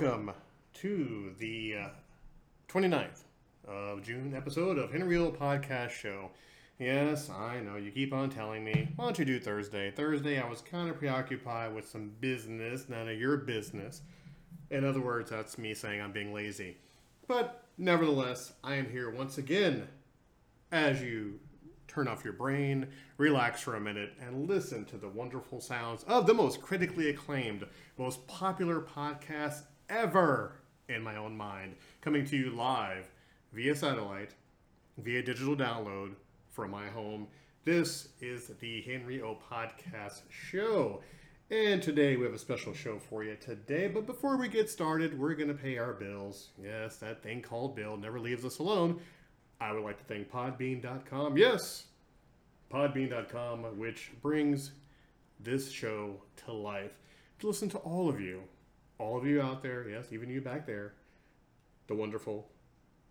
Welcome to the uh, 29th of June episode of Henry Hill Podcast Show. Yes, I know, you keep on telling me, why don't you do Thursday? Thursday, I was kind of preoccupied with some business, none of your business. In other words, that's me saying I'm being lazy. But nevertheless, I am here once again as you turn off your brain, relax for a minute, and listen to the wonderful sounds of the most critically acclaimed, most popular podcast ever in my own mind, coming to you live via satellite, via digital download from my home. This is the Henry O Podcast Show. And today we have a special show for you today. But before we get started, we're going to pay our bills. Yes, that thing called bill never leaves us alone. I would like to thank Podbean.com. Yes, Podbean.com, which brings this show to life. To listen to all of you, all of you out there, yes, even you back there, the wonderful,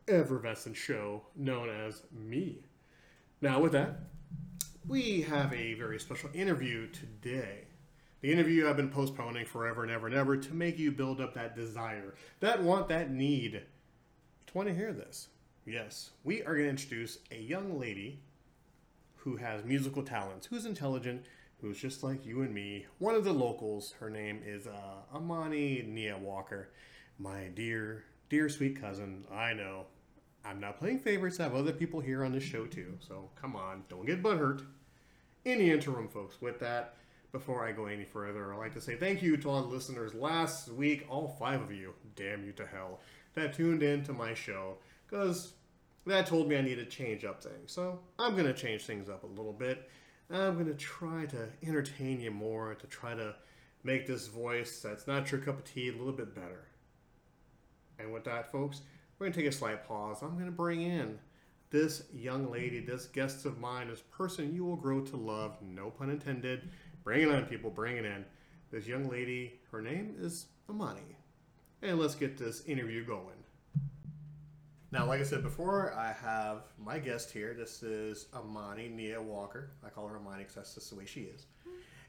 effervescent show known as me. Now, with that, we have a very special interview today. The interview I've been postponing forever and ever and ever to make you build up that desire, that want, that need to want to hear this. Yes, we are going to introduce a young lady who has musical talents, who's intelligent, who's just like you and me. One of the locals. Her name is uh, Amani Nia Walker. My dear, dear sweet cousin. I know. I'm not playing favorites. I have other people here on the show too. So come on, don't get butthurt. The interim, folks, with that, before I go any further, I'd like to say thank you to all the listeners last week, all five of you, damn you to hell, that tuned in to my show. Because that told me I need to change up things. So I'm going to change things up a little bit. I'm going to try to entertain you more, to try to make this voice that's not your cup of tea a little bit better. And with that, folks, we're going to take a slight pause. I'm going to bring in this young lady, this guest of mine, this person you will grow to love, no pun intended. Bring it on, people, bring it in. This young lady, her name is Amani. And let's get this interview going. Now, like I said before, I have my guest here. This is Amani Nia Walker. I call her Amani because that's just the way she is.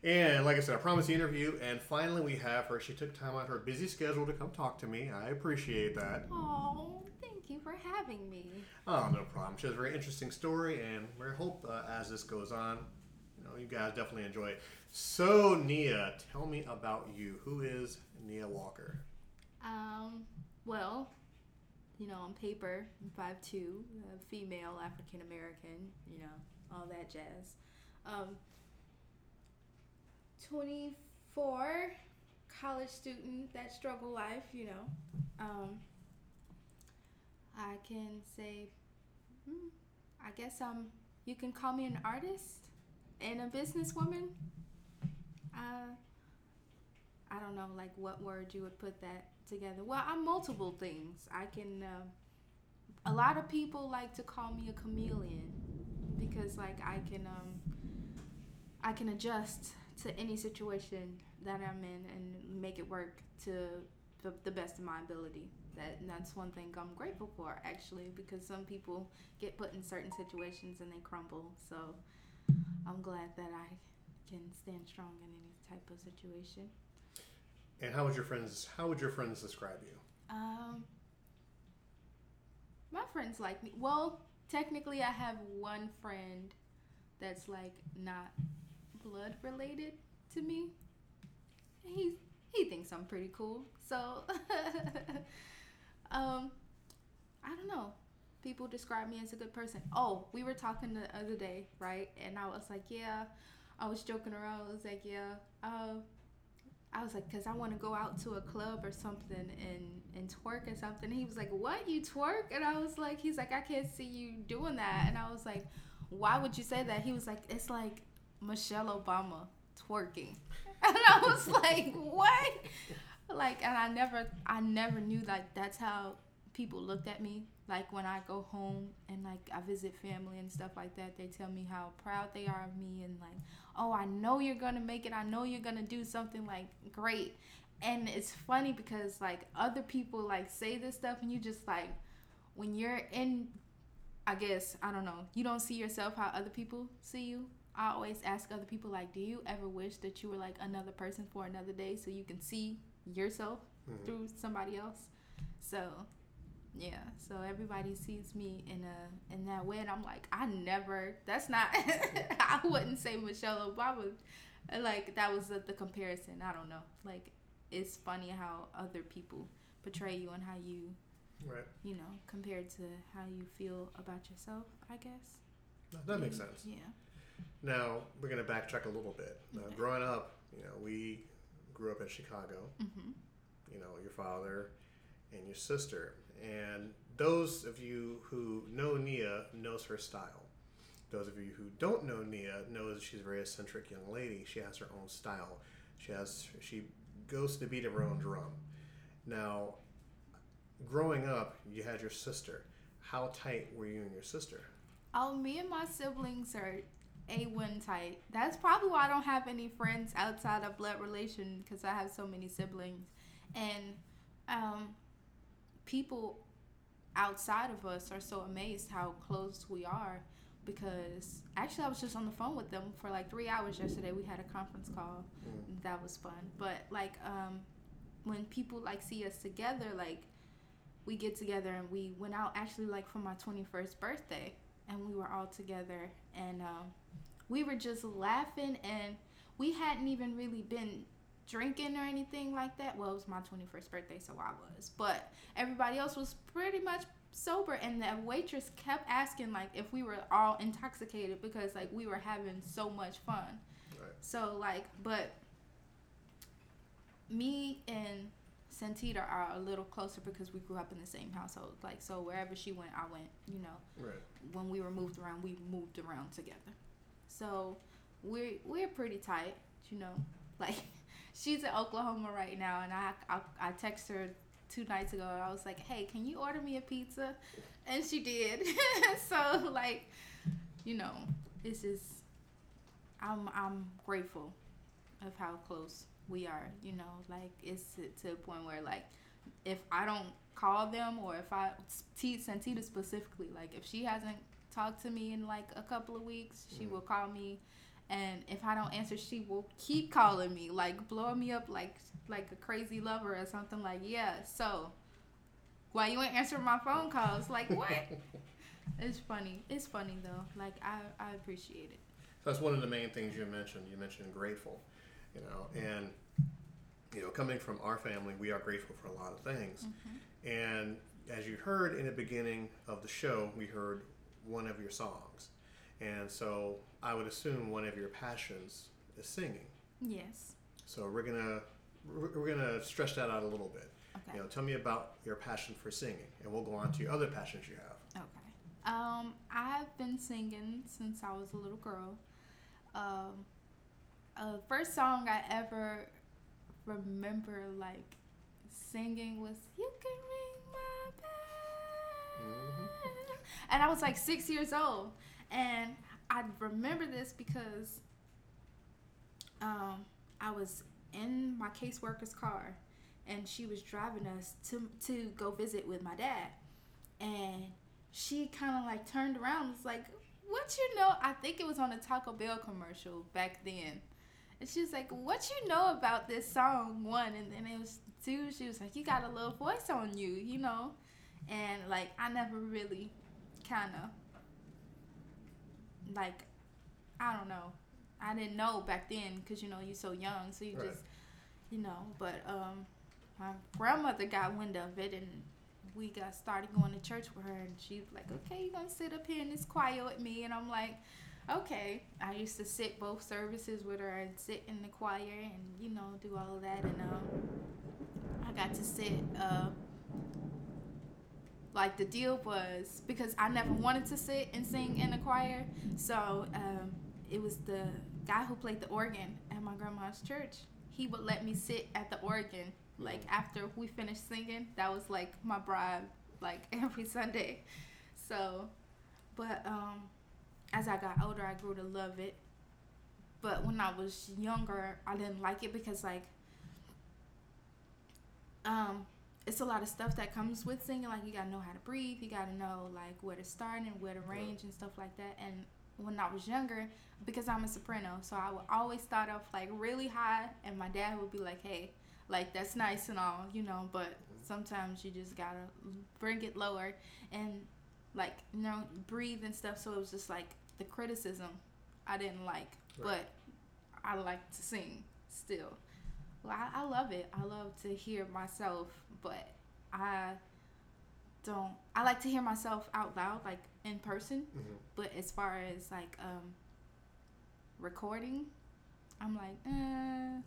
And like I said, I promised the interview, and finally we have her. She took time out of her busy schedule to come talk to me. I appreciate that. Oh, thank you for having me. Oh, no problem. She has a very interesting story, and we hope uh, as this goes on, you know, you guys definitely enjoy it. So, Nia, tell me about you. Who is Nia Walker? Um, well, you know, on paper, I'm 5'2", uh, female, African American, you know, all that jazz. Um, 24, college student, that struggle life, you know. Um, I can say, hmm, I guess um, you can call me an artist and a businesswoman. Uh, I don't know, like what word you would put that together. Well, I'm multiple things. I can. Uh, a lot of people like to call me a chameleon because, like, I can um, I can adjust to any situation that I'm in and make it work to the, the best of my ability. That and that's one thing I'm grateful for actually because some people get put in certain situations and they crumble. So I'm glad that I can stand strong in any type of situation. And how would your friends? How would your friends describe you? Um, my friends like me. Well, technically, I have one friend that's like not blood related to me. He he thinks I'm pretty cool. So, um, I don't know. People describe me as a good person. Oh, we were talking the other day, right? And I was like, yeah. I was joking around. I was like, yeah. Uh, I was like, cause I want to go out to a club or something and and twerk or something. he was like, what? You twerk? And I was like, he's like, I can't see you doing that. And I was like, why would you say that? He was like, it's like Michelle Obama twerking. And I was like, what? Like, and I never, I never knew like that's how people looked at me. Like when I go home and like I visit family and stuff like that, they tell me how proud they are of me and like, oh, I know you're gonna make it. I know you're gonna do something like great. And it's funny because like other people like say this stuff and you just like when you're in I guess I don't know. You don't see yourself how other people see you. I always ask other people like, do you ever wish that you were like another person for another day so you can see yourself Mhm. through somebody else? So, yeah. So everybody sees me in a in that way, and I'm like, I never. That's not. I wouldn't say Michelle Obama. Like that was the, the comparison. I don't know. Like it's funny how other people portray you and how you Right. you know compared to how you feel about yourself. I guess. No, that makes sense. Yeah. Now we're gonna backtrack a little bit. Now, Okay. growing up, you know, we grew up in Chicago. Mm-hmm. You know, your father and your sister, and those of you who know Nia knows her style. Those of you who don't know Nia knows she's a very eccentric young lady. She has her own style. She has she goes to beat of her own drum. Now, growing up, you had your sister. How tight were you and your sister? Oh, me and my siblings are A1 tight. That's probably why I don't have any friends outside of blood relation because I have so many siblings. And um, people outside of us are so amazed how close we are because actually I was just on the phone with them for like three hours yesterday. We had a conference call. Mm. That was fun. But like um, when people like see us together, like we get together and we went out actually like for my 21st birthday and we were all together and um, we were just laughing and we hadn't even really been drinking or anything like that well it was my 21st birthday so i was but everybody else was pretty much sober and the waitress kept asking like if we were all intoxicated because like we were having so much fun Right. so like but me and Santita are a little closer because we grew up in the same household. Like so wherever she went, I went, you know. Right. When we were moved around, we moved around together. So we're we're pretty tight, you know. Like she's in Oklahoma right now and I I, I text her two nights ago I was like, "Hey, can you order me a pizza?" And she did. so like, you know, it's just I'm I'm grateful of how close we are. You know, like it's to, to a point where like if I don't call them or if I T Santita specifically, like if she hasn't talked to me in like a couple of weeks, she Mhm. will call me. And if I don't answer, she will keep calling me, like blowing me up like like a crazy lover or something. Like, yeah, so why you ain't answering my phone calls? Like, what? it's funny. It's funny though. Like, I I appreciate it. So that's one of the main things you mentioned. You mentioned grateful, you know, and you know, coming from our family, we are grateful for a lot of things. Mm-hmm. And as you heard in the beginning of the show, we heard one of your songs, and so I would assume one of your passions is singing. Yes. So we're gonna we're gonna stretch that out a little bit. Okay. You know, tell me about your passion for singing, and we'll go on to your other passions you have. Okay. Um, I've been singing since I was a little girl. Um, uh, first song I ever remember like singing was "You Can Ring My Bell," and I was like six years old, and I remember this because um, I was in my caseworker's car, and she was driving us to to go visit with my dad, and she kind of like turned around and was like, What you know? I think it was on a Taco Bell commercial back then. And she was like, What you know about this song? One. And then it was two. She was like, You got a little voice on you, you know? And like, I never really kind of like, I don't know. I didn't know back then because, you know, you're so young. So you Right. just, you know, but um, my grandmother got wind of it and we got started going to church with her and she's like okay you're gonna sit up here in this choir with me and i'm like okay i used to sit both services with her and sit in the choir and you know do all of that and um i got to sit uh like the deal was because i never wanted to sit and sing in a choir. So um it was the guy who played the organ at my grandma's church. He would let me sit at the organ like after we finished singing. That was like my bribe like every sunday. So but um as i got older i grew to love it. But when i was younger i didn't like it because like um it's a lot of stuff that comes with singing like you gotta know how to breathe you gotta know like where to start and where to range and stuff like that and when I was younger because I'm a soprano. So I would always start off like really high, and my dad would be like, "Hey, like that's nice and all, you know, but mm-hmm. sometimes you just gotta bring it lower and like you know breathe and stuff." So it was just like the criticism I didn't like, Right. but I like to sing still. Well, I, I love it. I love to hear myself, but I don't. I like to hear myself out loud, like in person. Mhm. But as far as like um, recording, I'm like, uh.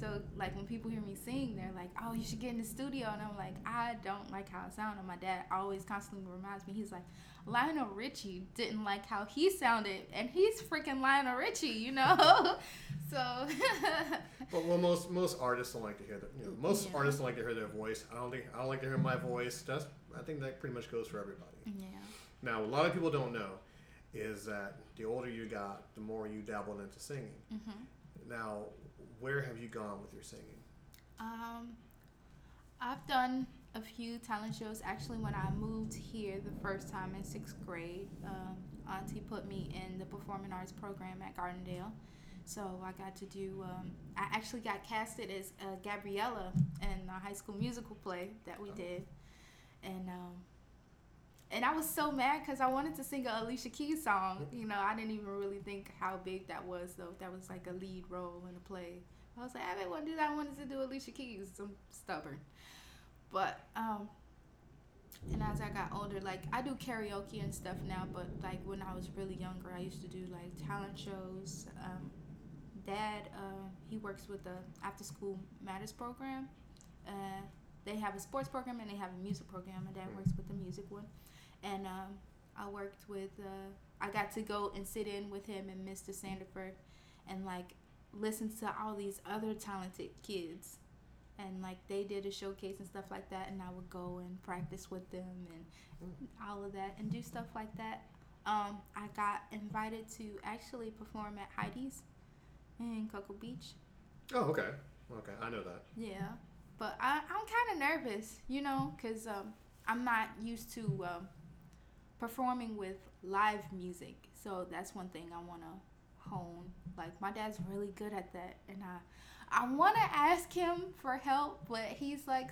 So like when people hear me sing, they're like, "Oh, you should get in the studio," and I'm like, I don't like how it sounds. And my dad always constantly reminds me, he's like, Lionel Richie didn't like how he sounded, and he's freaking Lionel Richie, you know. so Well, well, most most artists don't like to hear that. You know, most Yeah. artists don't like to hear their voice. I don't think I don't like to hear my voice. That's I think that pretty much goes for everybody. yeah, Now, a lot of people don't know is that the older you got, the more you dabbled into singing. hmm Now, where have you gone with your singing? Um, I've done a few talent shows. Actually, when I moved here the first time in sixth grade, um, Auntie put me in the performing arts program at Gardendale. So I got to do. Um, I actually got casted as uh, Gabriella in a high school musical play that we Oh. did, and um, and I was so mad because I wanted to sing a Alicia Keys song. You know, I didn't even really think how big that was though. That was like a lead role in a play. I was like, I didn't want to do that. I wanted to do Alicia Keys. I'm stubborn. But um and as I got older, like I do karaoke and stuff now, but like when I was really younger, I used to do like talent shows. Um, Dad, uh, he works with the After School Matters program. Uh, they have a sports program and they have a music program. My dad works with the music one, and um, I worked with. Uh, I got to go and sit in with him and Mr. Sandiford, and like listen to all these other talented kids and like they did a showcase and stuff like that and i would go and practice with them and all of that and do stuff like that um, i got invited to actually perform at heidi's in cocoa beach Oh, okay, okay, I know that. yeah but I, i'm kind of nervous you know because um, i'm not used to um, performing with live music. So that's one thing i want to hone. Like my dad's really good at that and i i want to ask him for help but he's like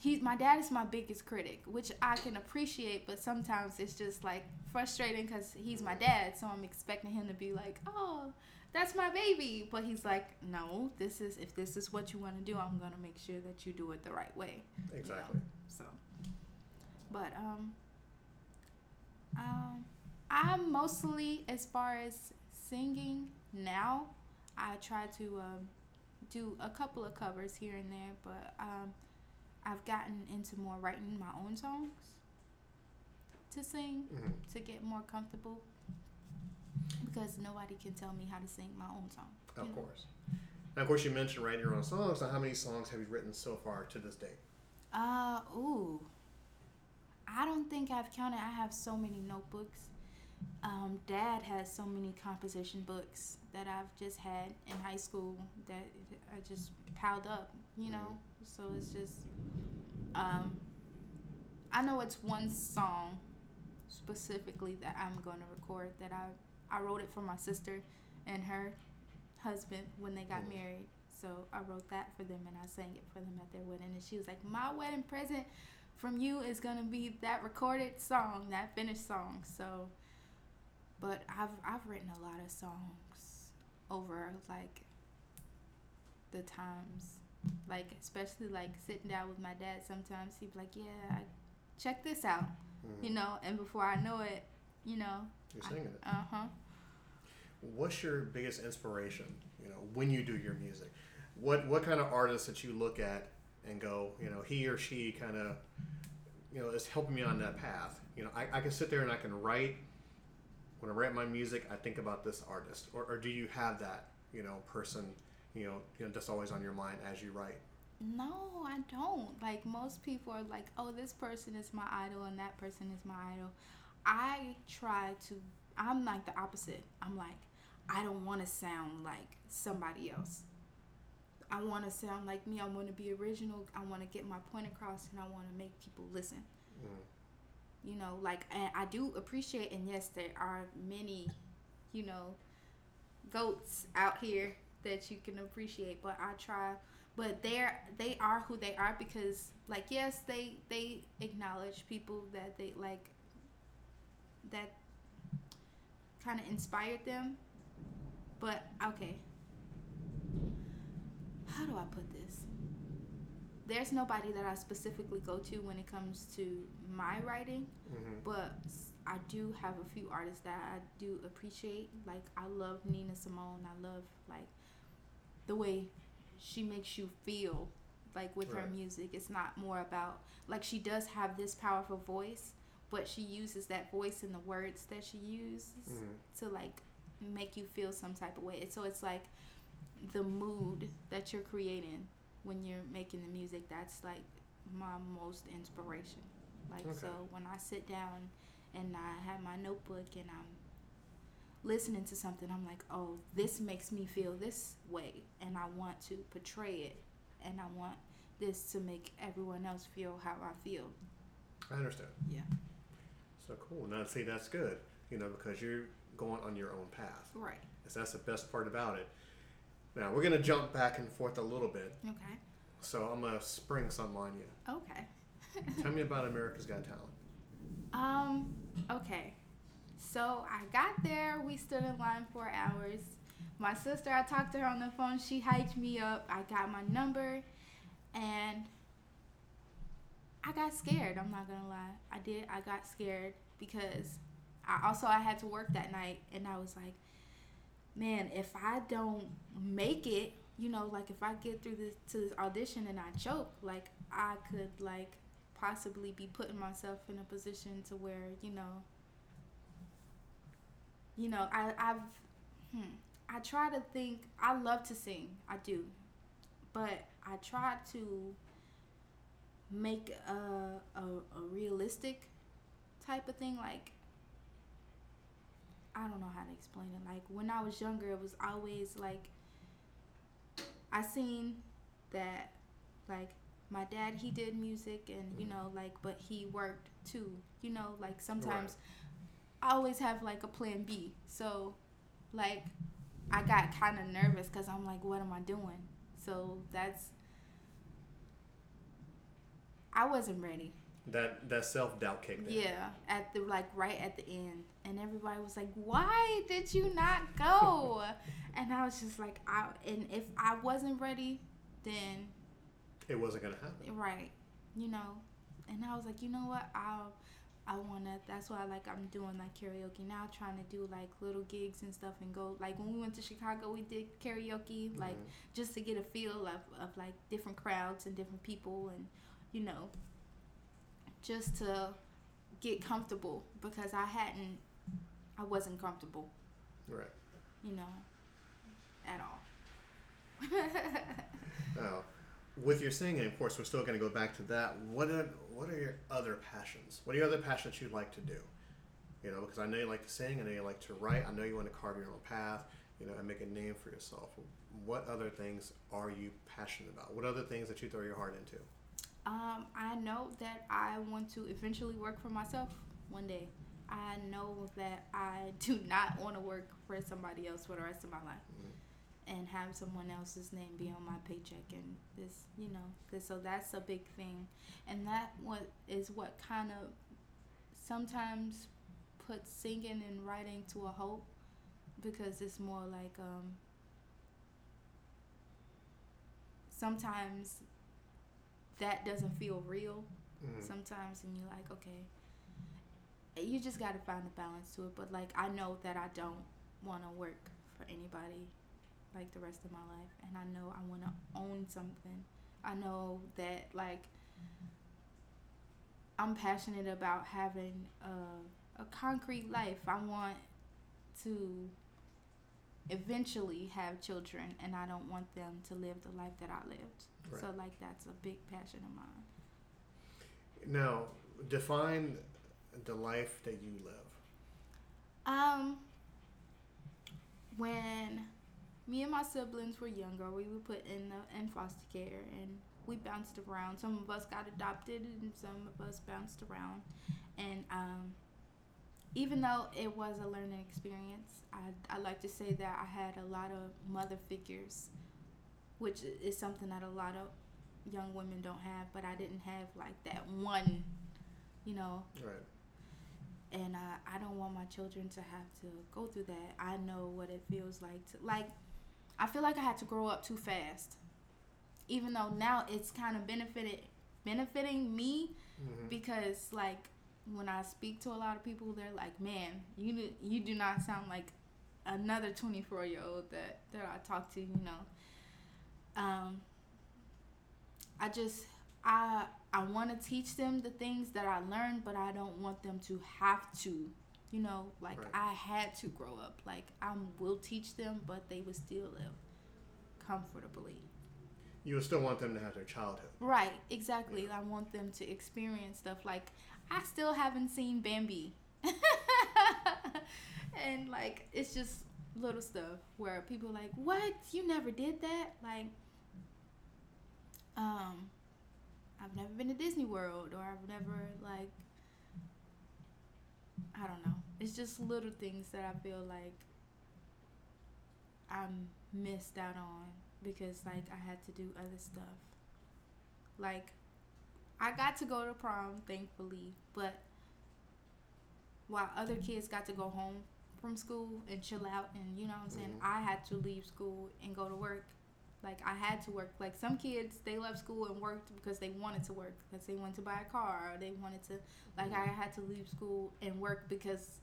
he's my dad is my biggest critic which i can appreciate but sometimes it's just like frustrating because he's my dad so i'm expecting him to be like oh that's my baby. But he's like no this is if this is what you want to do i'm gonna make sure that you do it the right way. Exactly. so, but um, um, I'm mostly as far as singing now. I try to um, do a couple of covers here and there, but um, I've gotten into more writing my own songs to sing hmm to get more comfortable because nobody can tell me how to sing my own song. Of know? course. Now, of course, you mentioned writing your own songs. Now, how many songs have you written so far to this date? Uh, ooh. I don't think I've counted. I have so many notebooks. Um, Dad has so many composition books that I've just had in high school that I just piled up, you know? So it's just, um, I know it's one song specifically that I'm going to record that I, I wrote it for my sister and her husband when they got Mm. married. So I wrote that for them and I sang it for them at their wedding. And she was like, My wedding present from you is gonna be that recorded song, that finished song. So but I've I've written a lot of songs over like the times. Like especially like sitting down with my dad sometimes he'd be like, Yeah, I check this out Mhm. you know, and before I know it, you know, You're singing it. uh huh. What's your biggest inspiration? You know, when you do your music, what what kind of artists that you look at and go, you know, he or she kind of, you know, is helping me on that path. You know, I, I can sit there and I can write. When I write my music, I think about this artist, or, or do you have that, you know, person, you know, you know, that's always on your mind as you write? No, I don't. Like most people are like, oh, this person is my idol and that person is my idol. I try to. I'm like the opposite. I'm like, I don't want to sound like somebody else. I want to sound like me. I want to be original. I want to get my point across, and I want to make people listen. Mm. you know like and i do appreciate and yes there are many you know, goats out here that you can appreciate. But I try. But they're they are who they are because like yes they they acknowledge people that they like that kind of inspired them. But okay, how do I put this? There's nobody that I specifically go to when it comes to my writing, hmm but I do have a few artists that I do appreciate. Like I love Nina Simone. I love like the way she makes you feel like with her music. It's not more about like she does have this powerful voice, but she uses that voice and the words that she uses hmm to like make you feel some type of way. So it's like the mood that you're creating when you're making the music. That's like my most inspiration. Like Okay. so when I sit down and I have my notebook and I'm listening to something, I'm like, oh, this makes me feel this way, and I want to portray it, and I want this to make everyone else feel how I feel. I understand. Yeah. So cool. Now, see, that's good. You know, because you're going on your own path. Right. So that's the best part about it. Now we're gonna jump back and forth a little bit. Okay. So I'm gonna spring some on you. Okay. Tell me about America's Got Talent. Um, okay. So I got there, we stood in line for hours. My sister, I talked to her on the phone, she hyped me up. I got my number and I got scared, I'm not gonna lie. I did, I got scared because I also I had to work that night and I was like, man, if I don't make it, you know, like if I get through this to this audition and I choke, like I could like possibly be putting myself in a position to where you know you know I, i've hmm, i try to think i love to sing i do but i try to make a, a, a realistic type of thing like i don't know how to explain it. Like when i was younger it was always like i seen that like my dad he did music and you know mm-hmm. like but he worked too you know? Like sometimes i always have like a plan b. So like i got kind of nervous because i'm like what am i doing? So that's i wasn't ready That that self doubt kicked in. yeah at the like right at the end and everybody was like why did you not go and i was just like i and if i wasn't ready then It wasn't gonna happen. Right. You know. And I was like, you know what? I'll I wanna that's why like I'm doing like karaoke now, trying to do like little gigs and stuff and go like when we went to Chicago we did karaoke, like Mhm. just to get a feel of, of like different crowds and different people and you know just to get comfortable because I hadn't I wasn't comfortable, Right. you know, at all. Now, with your singing, of course, we're still going to go back to that. What are what are your other passions? What are your other passions you like to do? You know, because I know you like to sing. I know you like to write. I know you want to carve your own path. You know, and make a name for yourself. What other things are you passionate about? What other things that you throw your heart into? Um, I know that I want to eventually work for myself one day. I know that I do not want to work for somebody else for the rest of my life Mhm. and have someone else's name be on my paycheck and this, you know, this, so that's a big thing. And that what is what kind of sometimes puts singing and writing to a halt because it's more like um sometimes that doesn't feel real Mhm. sometimes and you're like okay. You just got to find a balance to it but like i know that i don't want to work for anybody like the rest of my life and i know i want to own something. I know that like i'm passionate about having a, a concrete life. I want to eventually have children and i don't want them to live the life that i lived so like that's a big passion of mine Now, define the life that you live. Um, when me and my siblings were younger, we were put in the, in foster care, and we bounced around. Some of us got adopted, and some of us bounced around. And um, even though it was a learning experience, I I like to say that I had a lot of mother figures, which is something that a lot of young women don't have. But I didn't have like that one, you know. Right. And uh, I don't want my children to have to go through that. I know what it feels like to like. I feel like I had to grow up too fast, even though now it's kind of benefited benefiting me Mhm. because like when I speak to a lot of people, they're like, "Man, you do, you do not sound like another 24 year old that that I talk to." You know, um, I just I I want to teach them the things that I learned, but I don't want them to have to. You know, like Right. I had to grow up. Like I will teach them, but they will still live comfortably. You still want them to have their childhood. Right, exactly. I want them to experience stuff like I still haven't seen Bambi. and like it's just little stuff where people like, "What? You never did that?" Like um I've never been to Disney World or I've never like I don't know. It's just little things that I feel like I'm missed out on because like I had to do other stuff. Like I got to go to prom, thankfully, but while other kids got to go home from school and chill out and you know what I'm saying, Mhm. I had to leave school and go to work. Like I had to work. Like some kids, they left school and worked because they wanted to work because they wanted to buy a car or they wanted to. Like I had to leave school and work because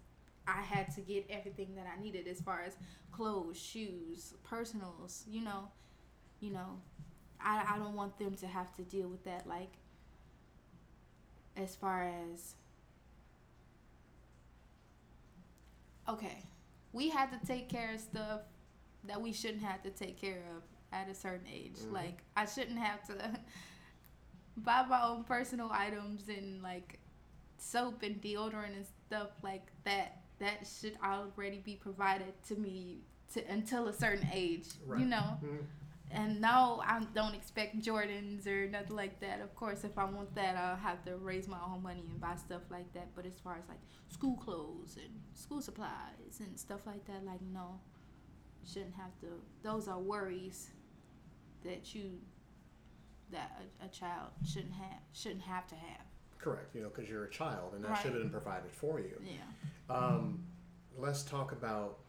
I had to get everything that I needed as far as clothes, shoes, personals. You know, you know, I I don't want them to have to deal with that. Like as far as okay, we had to take care of stuff that we shouldn't have to take care of at a certain age. Mhm. Like I shouldn't have to buy my own personal items and like soap and deodorant and stuff like that. That should already be provided to me to until a certain age. Right. You know. Mhm. And no, I don't expect Jordans or nothing like that. Of course, if I want that, I'll have to raise my own money and buy stuff like that. But as far as like school clothes and school supplies and stuff like that, like no, shouldn't have to. Those are worries that you that a, a child shouldn't have shouldn't have to have. Correct. You know, because you're a child, and that Right. should have been provided for you. Yeah. Um, let's talk about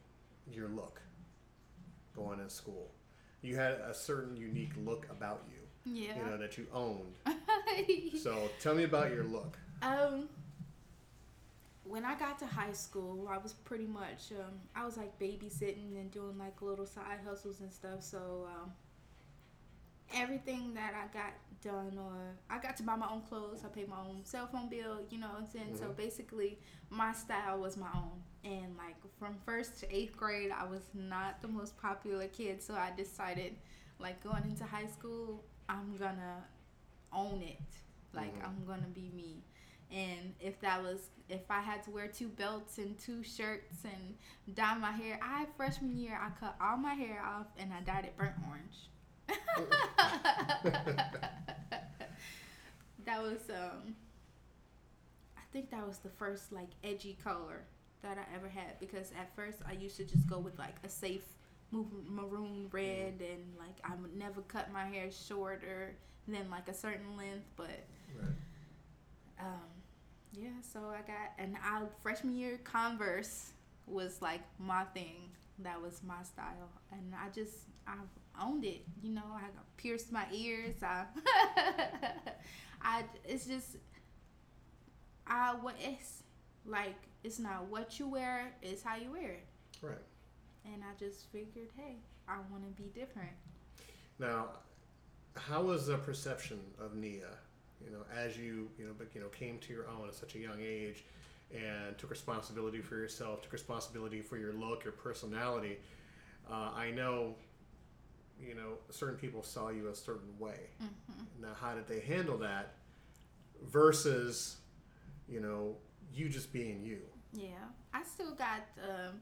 your look going to school. You had a certain unique look about you, Yeah. you know, that you owned. So tell me about your look. Um, when I got to high school, I was pretty much um, I was like babysitting and doing like little side hustles and stuff. So um, everything that I got done, or I got to buy my own clothes. I paid my own cell phone bill. You know what I'm saying? So Mhm. basically, my style was my own. And like from first to eighth grade, I was not the most popular kid. So I decided, like going into high school, I'm gonna own it. Like Mhm. I'm gonna be me. And if that was, if I had to wear two belts and two shirts and dye my hair, I had freshman year I cut all my hair off and I dyed it burnt orange. that was um, I think that was the first like edgy color that I ever had because at first I used to just go with like a safe maroon red and like I would never cut my hair shorter than like a certain length, but Right. um, yeah, so I got and I freshman year Converse was like my thing. That was my style, and I just I owned it. You know, I pierced my ears. I, I it's just I what it's like. It's not what you wear; it's how you wear it. Right. And I just figured, hey, I want to be different. Now, how was the perception of Nia? You know, as you you know, but you know, came to your own at such a young age, and took responsibility for yourself, took responsibility for your look, your personality. Uh, I know, you know, certain people saw you a certain way. hmm Now, how did they handle that? Versus, you know, you just being you. Yeah, I still got, um,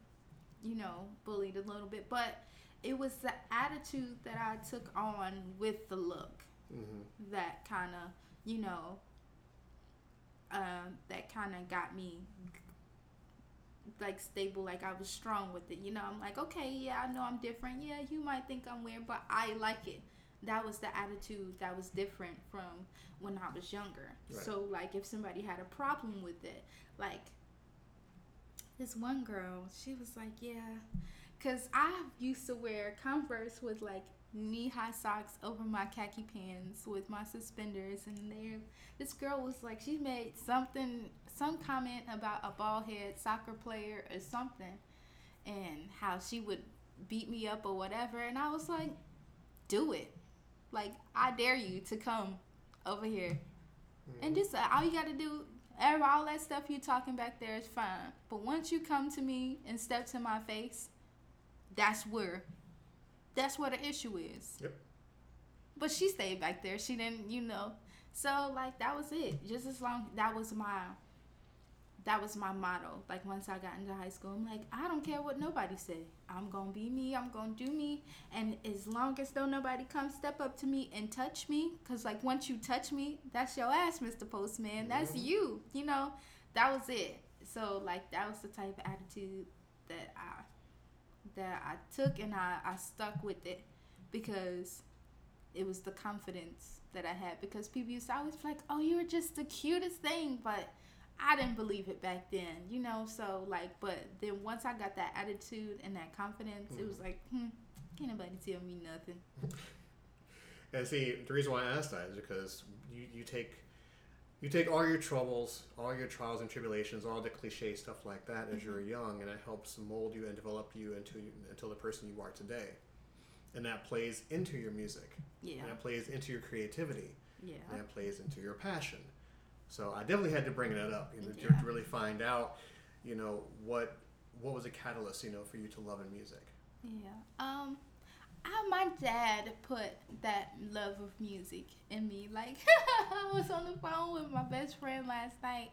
you know, bullied a little bit, but it was the attitude that I took on with the look hmm that kind of, you know, um, that kind of got me like stable, like I was strong with it. You know, I'm like, okay, yeah, I know I'm different. Yeah, you might think I'm weird, but I like it. That was the attitude that was different from when I was younger. Right. So like if somebody had a problem with it, like this one girl, she was like, yeah, cuz I used to wear Converse with like knee-high socks over my khaki pants with my suspenders and there this girl was like she made something some comment about a bald head soccer player or something and how she would beat me up or whatever and I was like do it like I dare you to come over here. And just uh, all you got to do ever all that stuff you talking back there is fine. But once you come to me and step to my face that's where that's where the issue is. Yep. but she stayed back there. She didn't you know. So like that was it. Just as long that was my that was my motto like once i got into high school. I'm like i don't care what nobody say. I'm gonna be me i'm gonna do me. And as long as though nobody comes step up to me and touch me because like once you touch me that's your ass mr postman. That's you you know? That was it. So like that was the type of attitude that i that i took and i i stuck with it because it was the confidence that I had. Because people used to always be like, "Oh, you were just the cutest thing," but I didn't believe it back then, you know. So like, but then once I got that attitude and that confidence, it was like, hmm, can't nobody tell me nothing. And see, the reason why I asked that is because you, you take you take all your troubles, all your trials and tribulations, all the cliche stuff like that as you're young, and it helps mold you and develop you into until the person you are today. And that plays into your music, Yeah, and that plays into your creativity, yeah, and that plays into your passion. So I definitely had to bring that up, you know, to- Yeah. to really find out, you know, what what was a catalyst, you know, for you to love in music. yeah. Um, I, my dad put that love of music in me. Like I was on the phone with my best friend last night,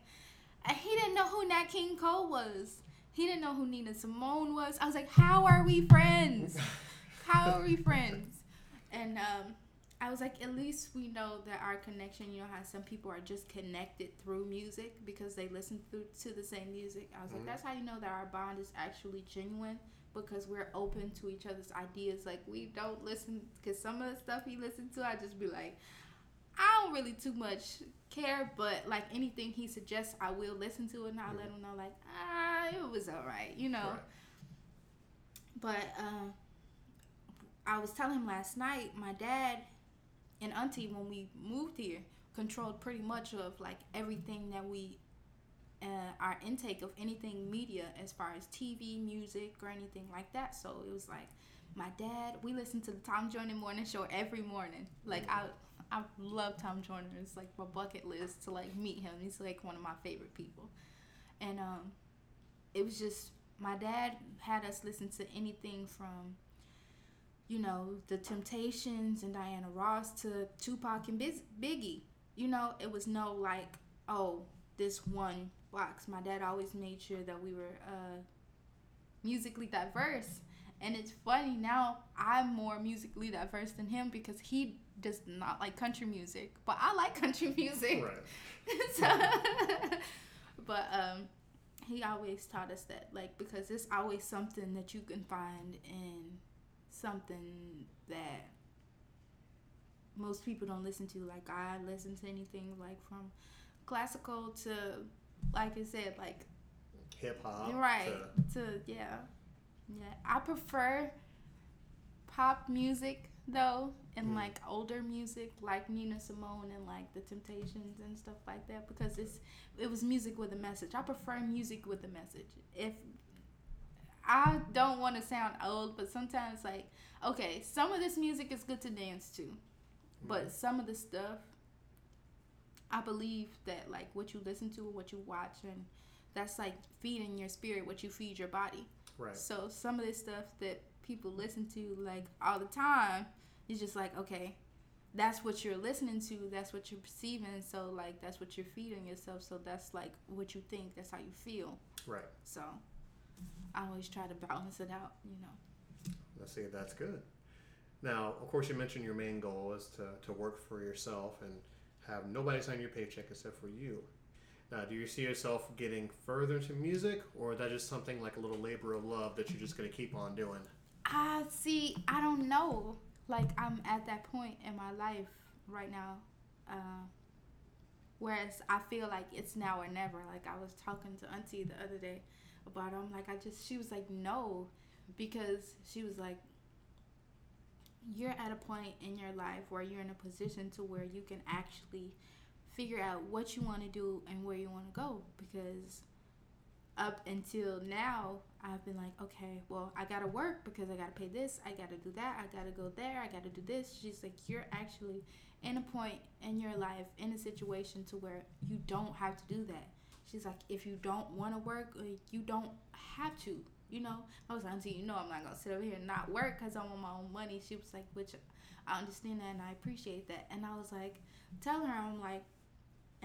and he didn't know who Nat King Cole was. He didn't know who Nina Simone was. I was like, "How are we friends? How are we friends?" And um, I was like, "At least we know that our connection. You know how some people are just connected through music because they listen through to the same music." I was Mhm. like, "That's how you know that our bond is actually genuine." Because we're open to each other's ideas. Like we don't listen. Because some of the stuff he listened to, I just be like, I don't really too much care, but like anything he suggests, I will listen to it and I'll let him know, like, ah, it was all right, you know. Right. But uh, I was telling him last night, my dad and auntie, when we moved here, controlled pretty much of like everything that we, uh, our intake of anything media as far as TV, music, or anything like that. So it was like my dad. We listened to the Tom Joyner Morning Show every morning. Like I, I love Tom Joyner. It's like my bucket list to like meet him. He's like one of my favorite people, and um, it was just my dad had us listen to anything from you know the temptations and diana ross to tupac and Biz- biggie. You know it was no like oh this one box. My dad always made sure that we were uh, musically diverse. And it's funny now i'm more musically diverse than him because he does not like country music but i like country music. Right. so, but um, he always taught us that, like, because it's always something that you can find in something that most people don't listen to. Like, I listen to anything like from classical to, like I said, like Hip hop. right to- to yeah, yeah. I prefer pop music though, and Mm. like older music, like Nina Simone and like the Temptations and stuff like that, because it's it was music with a message. I prefer music with a message. If I don't want to sound old, but sometimes like okay, some of this music is good to dance to, but some of the stuff. I believe that like what you listen to, what you watch, and that's like feeding your spirit what you feed your body. Right. So some of this stuff that people listen to like all the time is just like okay, that's what you're listening to, that's what you're perceiving. So like that's what you're feeding yourself. So that's like what you think, that's how you feel. Right. So I always try to balance it out, you know. Let's see, that's good. Now, of course, you mentioned your main goal is to, to work for yourself and have nobody sign your paycheck except for you. Now, do you see yourself getting further into music, or is that just something like a little labor of love that you're just gonna keep on doing? I see. I don't know. Like I'm at that point in my life right now, uh, whereas I feel like it's now or never. Like I was talking to Auntie the other day about. It. I'm like, I just. She was like, no, because she was like, you're at a point in your life where you're in a position to where you can actually figure out what you want to do and where you want to go because up until now i've been like okay well i gotta work because i gotta pay this i gotta do that i gotta go there i gotta do this she's like you're actually in a point in your life in a situation to where you don't have to do that she's like if you don't want to work like, you don't have to you know? I was like auntie you know i'm not gonna sit over here and not work because i want my own money. She was like which i understand that and i appreciate that. And i was like telling her i'm like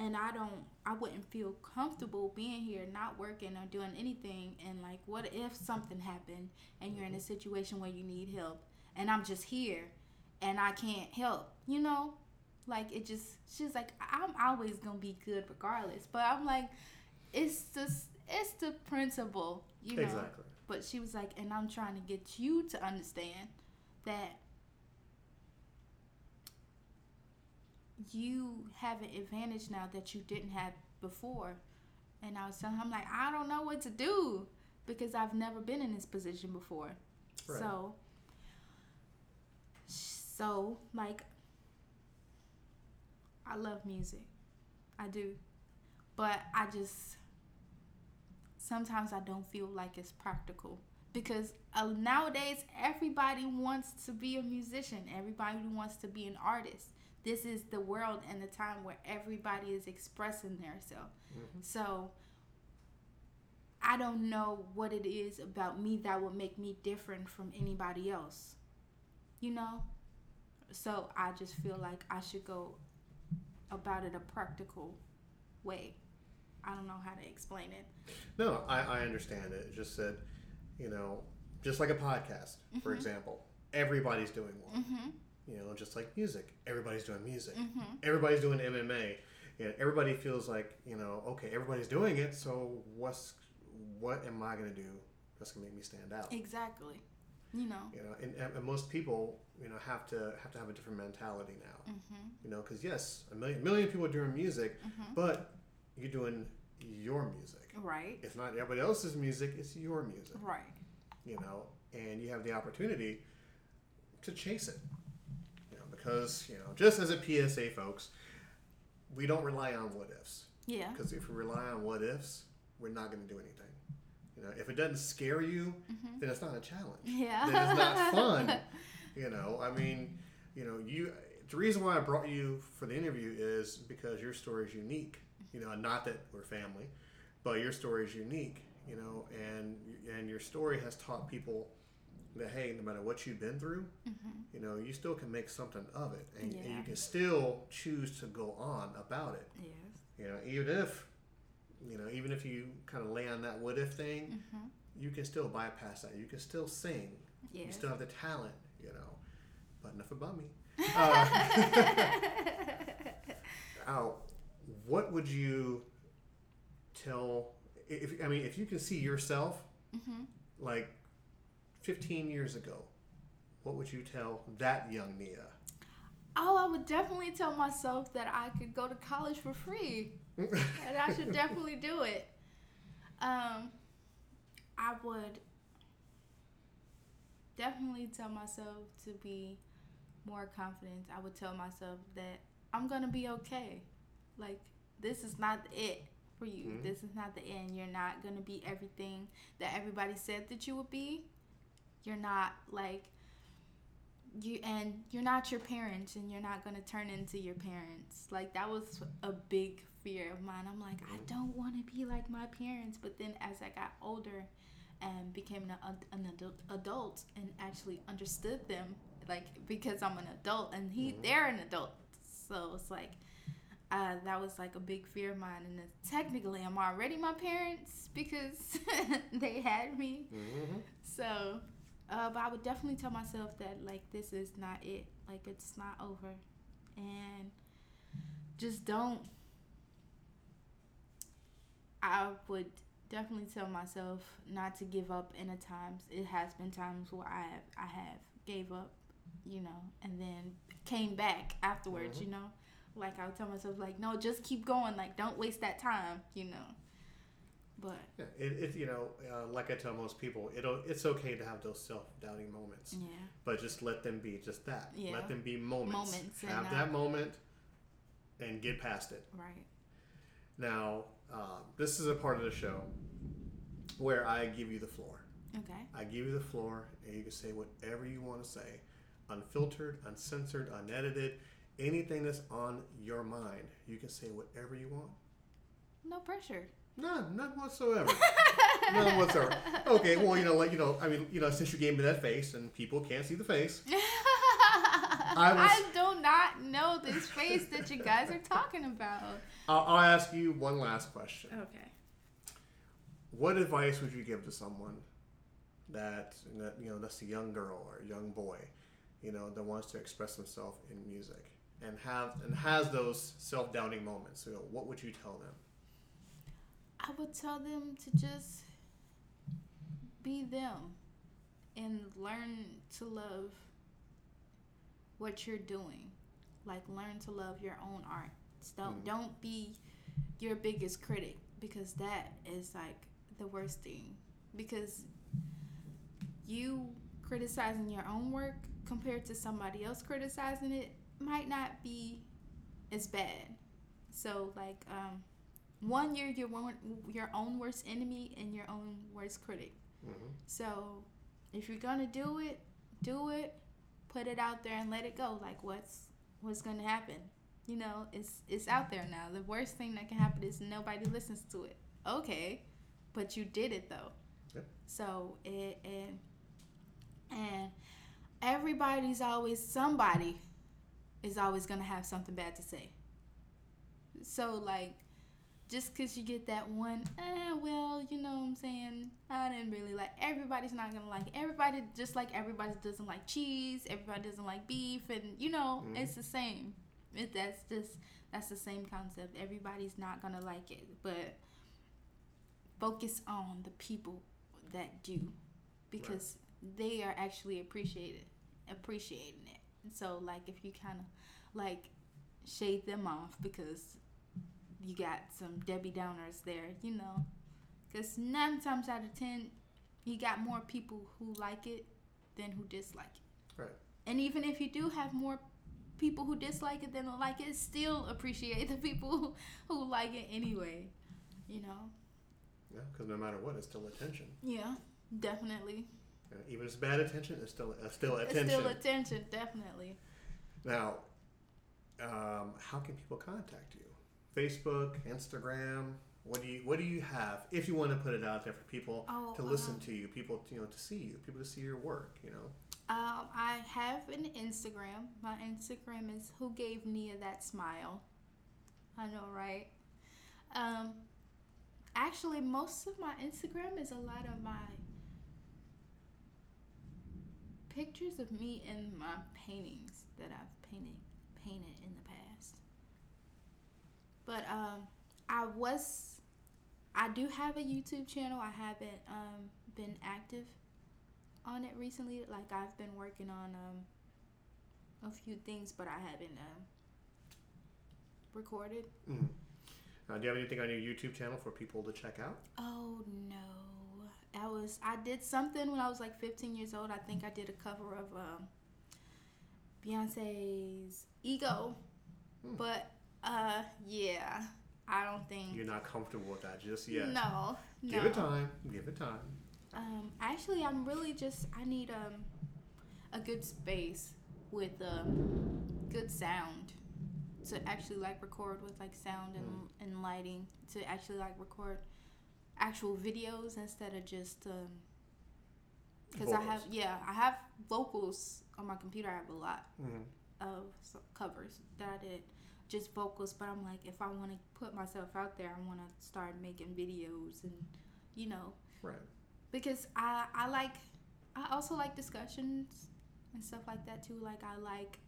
and I don't I wouldn't feel comfortable being here not working or doing anything. And like what if something happened and you're in a mm-hmm. situation where you need help? And I'm just here and I can't help you know like it just she's like I'm always gonna be good regardless but I'm like it's just it's the principle you know Exactly. but she was like and I'm trying to get you to understand that you have an advantage now that you didn't have before. And I was telling him, I'm like, I don't know what to do because I've never been in this position before. Right. So, so like, I love music. I do. But I just, sometimes I don't feel like it's practical because uh, nowadays everybody wants to be a musician, everybody wants to be an artist this is the world and the time where everybody is expressing themselves. Mm-hmm. So I don't know what it is about me that would make me different from anybody else. You know? So I just feel like I should go about it a practical way. I don't know how to explain it. No, I, I understand it. It's just that, you know, just like a podcast, for Mhm. example, everybody's doing one. Mm-hmm. You know, just like music, everybody's doing music. Mm-hmm. Everybody's doing MMA. And everybody feels like, you know, okay, everybody's doing it, so what's what am I gonna do that's gonna make me stand out? Exactly. You know. You know, and, and most people, you know, have to have to have a different mentality now. Mm-hmm. You know, because yes, a million million people are doing music, Mm-hmm. but you're doing your music. Right. It's not everybody else's music; it's your music. Right. You know, and you have the opportunity to chase it. You know, because you know, just as a PSA, folks, we don't rely on what ifs. Yeah. Because if we rely on what ifs, we're not going to do anything. You know, if it doesn't scare you, Mm-hmm. then it's not a challenge. Yeah. Then it's not fun. You know, I mean, you know, you. The reason why I brought you for the interview is because your story is unique. You know, not that we're family, but your story is unique. You know, and and your story has taught people that hey, no matter what you've been through, mm-hmm. you know, you still can make something of it, and, and you can still choose to go on about it. Yes. You know, even if, you know, even if you kind of lay on that what if thing, Mm-hmm. you can still bypass that. You can still sing. You still have the talent, you know. But enough about me. Uh, Now, what would you tell? If I mean, if you can see yourself mm-hmm. like 15 years ago, what would you tell that young Nia? Oh, I would definitely tell myself that I could go to college for free, and I should definitely do it. Um, I would definitely tell myself to be more confident. I would tell myself that I'm gonna be okay. Like this is not it for you. Mhm. This is not the end. You're not gonna be everything that everybody said that you would be. You're not like you and you're not your parents and you're not going to turn into your parents like that was a big fear of mine. I'm like i don't want to be like my parents. But then as i got older and became an, an adult, adult and actually understood them like because i'm an adult and he Mhm. they're an adult. So it's like uh, that was like a big fear of mine. And it's- technically i'm already my parents because they had me. Mm-hmm. so, uh, but I would definitely tell myself that like this is not it. Like it's not over, and just don't I would definitely tell myself not to give up in a times. It has been times where I have I have gave up, you know, and then came back afterwards, Mhm. you know. Like I would tell myself like, no, just keep going, like don't waste that time, you know. But Yeah, it, it you know, uh, like I tell most people, it'll it's okay to have those self doubting moments, yeah. but just let them be just that. Yeah. Let them be moments. Moments have that moment, and get past it. Right. Now, uh, this is a part of the show where I give you the floor. Okay. I give you the floor, and you can say whatever you want to say, unfiltered, uncensored, unedited, anything that's on your mind. You can say whatever you want. No pressure. None, none whatsoever. none whatsoever. Okay, well, you know, like you know, I mean, you know, since you gave me that face, and people can't see the face, I, was- do not know this face that you guys are talking about. I'll, I'll ask you one last question. Okay. What advice would you give to someone that, that you know that's a young girl or a young boy, you know, that wants to express themselves in music and have and has those self doubting moments? You know, what would you tell them? I would tell them to just be them and learn to love what you're doing. Like learn to love your own art. Don't Mhm. don't be your biggest critic because that is like the worst thing. Because you criticizing your own work compared to somebody else criticizing it might not be as bad. So like um one you're your own your own worst enemy and your own worst critic. Mm-hmm. So if you're gonna do it, do it, put it out there and let it go. Like what's what's gonna happen? You know, it's it's out there now. The worst thing that can happen is nobody listens to it. Okay, but you did it though. Yep. So it and and everybody's always somebody is always gonna have something bad to say. So like just because you get that one, eh, well, you know what I'm saying? I didn't really like. Everybody's not gonna like it. Everybody, just like everybody doesn't like cheese. Everybody doesn't like beef, and you know, Mhm. it's the same. It, that's just that's the same concept. Everybody's not gonna like it, but focus on the people that do, because they are actually appreciated, appreciating it. So like, if you kind of like shade them off because you got some Debbie Downers there, you know. Because nine times out of ten, you got more people who like it than who dislike it. Right. And even if you do have more people who dislike it than like it, still appreciate the people who, like it anyway. You know? Yeah, because no matter what, it's still attention. Yeah, definitely. And even if it's bad attention, it's still uh, still attention. It's still attention, definitely. now, um, how can people contact you? Facebook, Instagram. What do you What do you have? If you want to put it out there for people Oh, to listen um, to you, people you know to see you, people to see your work. You know. Um, I have an Instagram. My Instagram is who gave Nia that smile. I know, right? Um, actually, most of my Instagram is a lot of my pictures of me and my paintings that I've painted painted in the past. But um, I was, I do have a YouTube channel. I haven't um, been active on it recently. Like I've been working on um a few things, but I haven't um recorded. Mm. Uh, do you have anything on your YouTube channel for people to check out? Oh no, I was I did something when I was like 15 years old. I think I did a cover of um Beyonce's Ego, Hmm. but uh yeah, I don't think. You're not comfortable with that just yet. No, no. Give it time. Give it time. Um, actually, I'm really just I need um a good space with um good sound to actually like record with like sound and, and lighting to actually like record actual videos instead of just um because I have yeah I have vocals on my computer I have a lot Mhm. of covers that I did just vocals but I'm like if I want to put myself out there I want to start making videos and you know Right. because I I like I also like discussions and stuff like that too. Like I like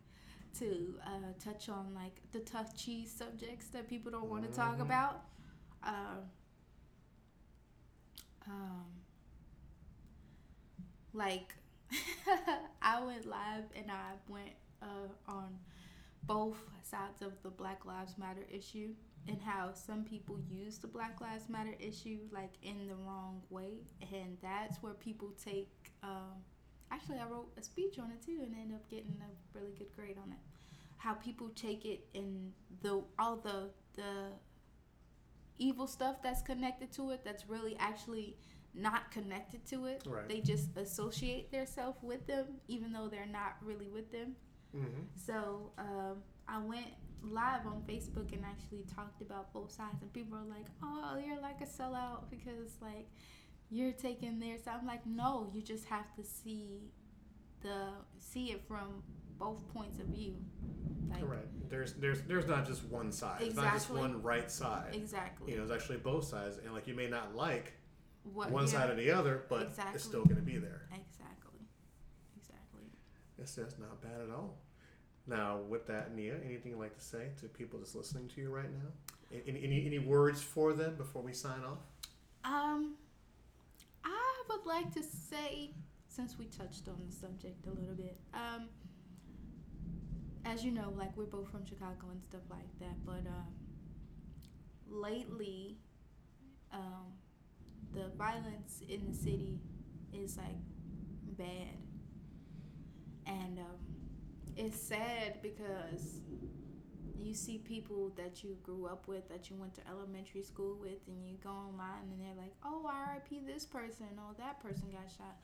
to uh, touch on like the touchy subjects that people don't want to talk Mhm. about. Uh, um, like I went live and I went uh, on both sides of the Black Lives Matter issue and how some people use the Black Lives Matter issue like in the wrong way, and that's where people take. Um, actually, I wrote a speech on it too, and ended up getting a really good grade on it. How people take it and the all the the evil stuff that's connected to it that's really actually not connected to it. Right. They just associate themselves with them, even though they're not really with them. Mm-hmm. So um, I went live on Facebook and actually talked about both sides, and people are like, "Oh, you're like a sellout because like you're taking their side." I'm like, "No, you just have to see the see it from both points of view." Like Correct. There's there's there's not just one side. It's not just one right side. exactly You know, there's actually both sides, and like you may not like what one side or the other, but Exactly. it's still going to be there. Exactly, exactly. It's that's not bad at all. Now, with that, Nia, anything you'd like to say to people just listening to you right now? Any, any, any words for them before we sign off? Um, I would like to say, since we touched on the subject a little bit, um, as you know, like we're both from Chicago and stuff like that, but um, lately, um, the violence in the city is like bad, and um, it's sad because you see people that you grew up with, that you went to elementary school with, and you go online and they're like, oh, RIP this person, oh, that person got shot.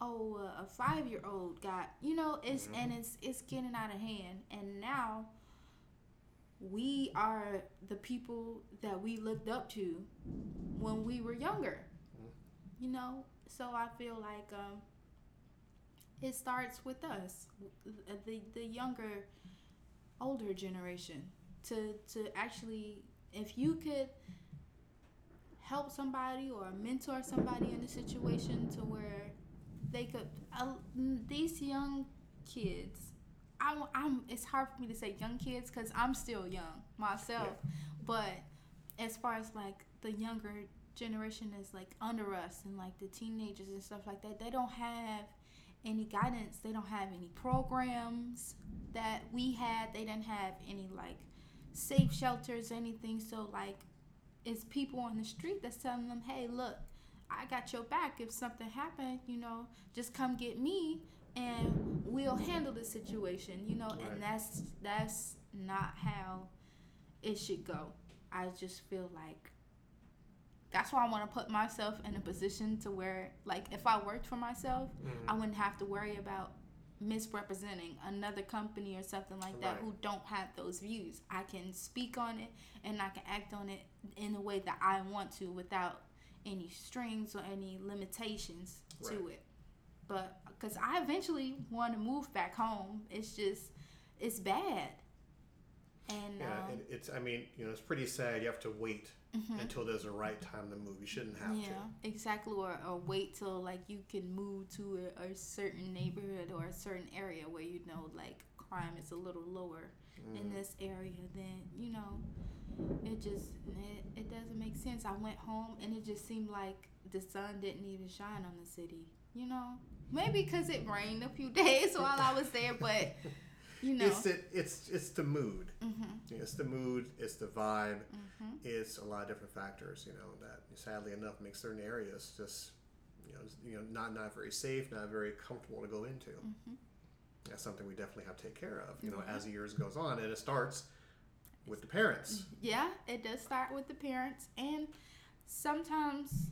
Oh, uh, a five year old got, you know, it's and it's it's getting out of hand. And now we are the people that we looked up to when we were younger, you know. So I feel like um, it starts with us, the the younger older generation to to actually if you could help somebody or mentor somebody in a situation to where they could uh, these young kids I, I'm it's hard for me to say young kids because I'm still young myself but as far as like the younger generation is like under us and like the teenagers and stuff like that they don't have any guidance. They don't have any programs that we had. They didn't have any like safe shelters or anything. So like it's people on the street that's telling them hey look i got your back. If something happened you know just come get me and we'll handle the situation you know Right. and that's that's not how it should go. I just feel like that's why i want to put myself in a position to where like if i worked for myself Mm-hmm. I wouldn't have to worry about misrepresenting another company or something like that Right. who don't have those views. I can speak on it and I can act on it in the way that I want to without any strings or any limitations to it. But because I eventually want to move back home, it's just it's bad. And Yeah, um, it, it's. I mean, you know, it's pretty sad. You have to wait mhm. until there's a right time to move. You shouldn't have to. yeah, exactly. Or, or wait till like you can move to a, a certain neighborhood or a certain area where you know like crime is a little lower to. in Mm. this area. Then you know, it just it, it doesn't make sense. I went home and it just seemed like the sun didn't even shine on the city. You know, maybe because it rained a few days while I was there, but you know, It's the, it's it's the mood. mhm, It's the mood. It's the vibe. mhm, It's a lot of different factors. You know that sadly enough makes certain areas just you know you know not not very safe, not very comfortable to go into. mhm. That's something we definitely have to take care of. You know, as the years goes on, and it starts with the parents. Yeah, it does start with the parents, and sometimes,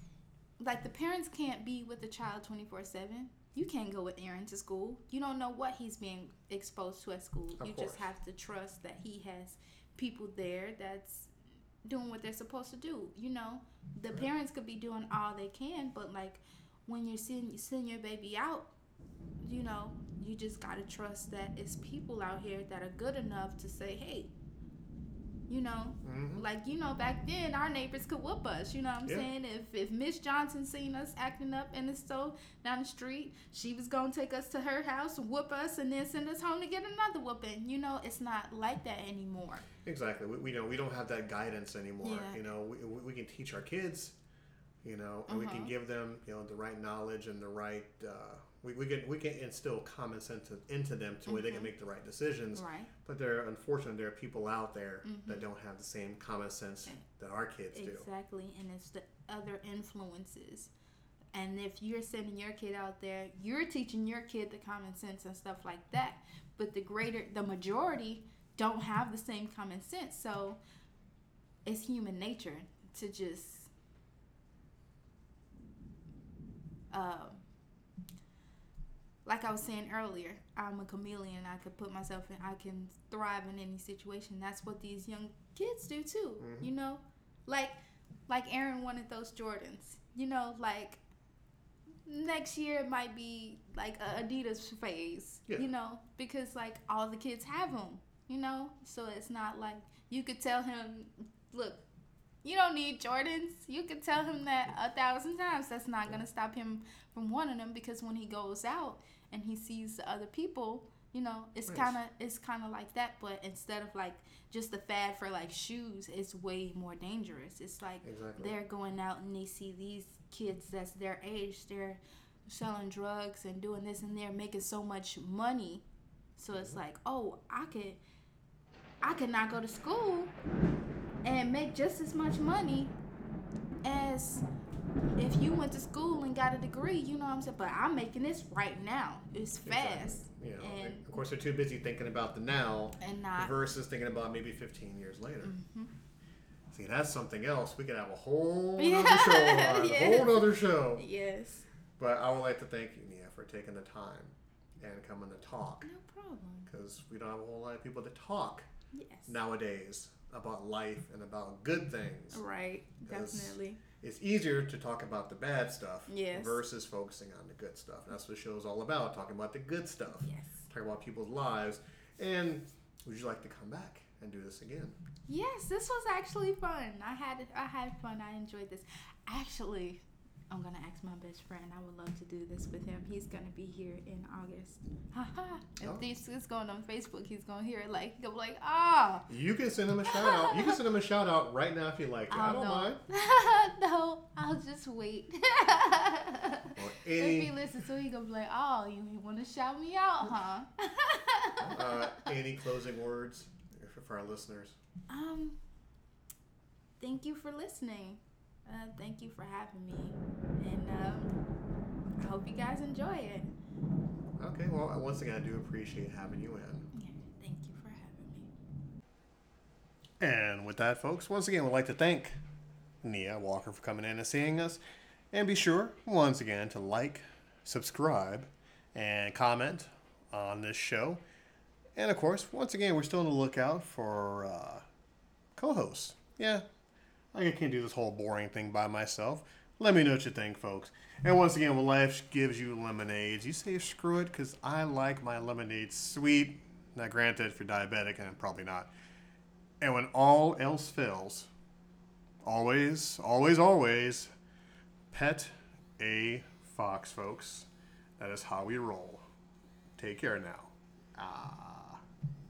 like the parents can't be with the child twenty four seven. You can't go with Aaron to school. You don't know what he's being exposed to at school. Of you course. just have to trust that he has people there that's doing what they're supposed to do. You know, the Right. parents could be doing all they can, but like when you're sending you send your baby out, you know, you just gotta trust that it's people out here that are good enough to say, hey, you know, hmm like you know, back then our neighbors could whoop us. You know what I'm Yeah. saying? If if Miss Johnson seen us acting up in the store down the street, she was gonna take us to her house, whoop us, and then send us home to get another whooping. You know, it's not like that anymore. Exactly. We, we know we don't have that guidance anymore. Yeah. You know, we, we can teach our kids, you know, and we can Uh-huh. give them, you know, the right knowledge and the right. Uh, we, we can we can instill common sense into them to where they can make the right decisions. Mm-hmm. Right. But there, unfortunately, there are people out there that Mhm. don't have the same common sense that our kids do. Exactly, and it's the other influences. And if you're sending your kid out there, you're teaching your kid the common sense and stuff like that. But the greater, the majority don't have the same common sense. So it's human nature to just, um, like I was saying earlier, I'm a chameleon. I could put myself in, I can thrive in any situation. That's what these young kids do too. Mhm. You know, like like Aaron wanted those Jordans. You know, like next year it might be like a Adidas phase. Yeah. You know, because like all the kids have them. You know, so it's not like you could tell him, look. You don't need Jordans. You could tell him that a thousand times. That's not gonna stop him from wanting them because when he goes out and he sees the other people, you know, it's kind of it's kind of like that. But instead of like just the fad for like shoes, it's way more dangerous. It's like Exactly. they're going out and they see these kids that's their age. They're selling drugs and doing this and they're making so much money. So it's mm-hmm. like, oh, I could, I could not go to school and make just as much money as if you went to school and got a degree. You know what I'm saying? But I'm making this right now. It's fast Exactly. You know, and of course, they're too busy thinking about the now and not. versus thinking about maybe 15 years later. Mhm. See, that's something else. We could have a whole Yeah. other show on, a whole other show. Yes. But I would like to thank you, Nia, for taking the time and coming to talk No problem. because we don't have a whole lot of people to talk Yes. nowadays about life and about good things. Right. Definitely. It's easier to talk about the bad stuff Yes. versus focusing on the good stuff. That's what the show's all about, talking about the good stuff, Yes. talking about people's lives. And would you like to come back and do this again? Yes, this was actually fun. I had I had fun. I enjoyed this. Actually, I'm gonna ask my best friend. I would love to do this with him. He's gonna be here in August. Haha. if Oh. this is going on Facebook, he's gonna hear it like he'll be like, ah. You can send him a shout out. You can send him a shout out right now if you like. I don't no. mind. no, I'll just wait. Or if he listens, so he gonna be like, oh, you, want to shout me out, huh? uh, any closing words for, for our listeners? Um, thank you for listening. Uh, thank you for having me, and um, I hope you guys enjoy it. Okay, well, once again, I do appreciate having you in. Yeah, thank you for having me. And with that, folks, once again, we'd like to thank Nia Walker for coming in and seeing us. And be sure, once again, to like, subscribe, and comment on this show. And of course, once again, we're still on the lookout for uh, co hosts. Yeah, I can't do this whole boring thing by myself. Let me know what you think, folks. And once again, when life gives you lemonades, you say screw it because I like my lemonade sweet. Now, granted, if you're diabetic, and probably not. And when all else fails, always, always, always pet a fox, folks. That is how we roll. Take care now. Ah.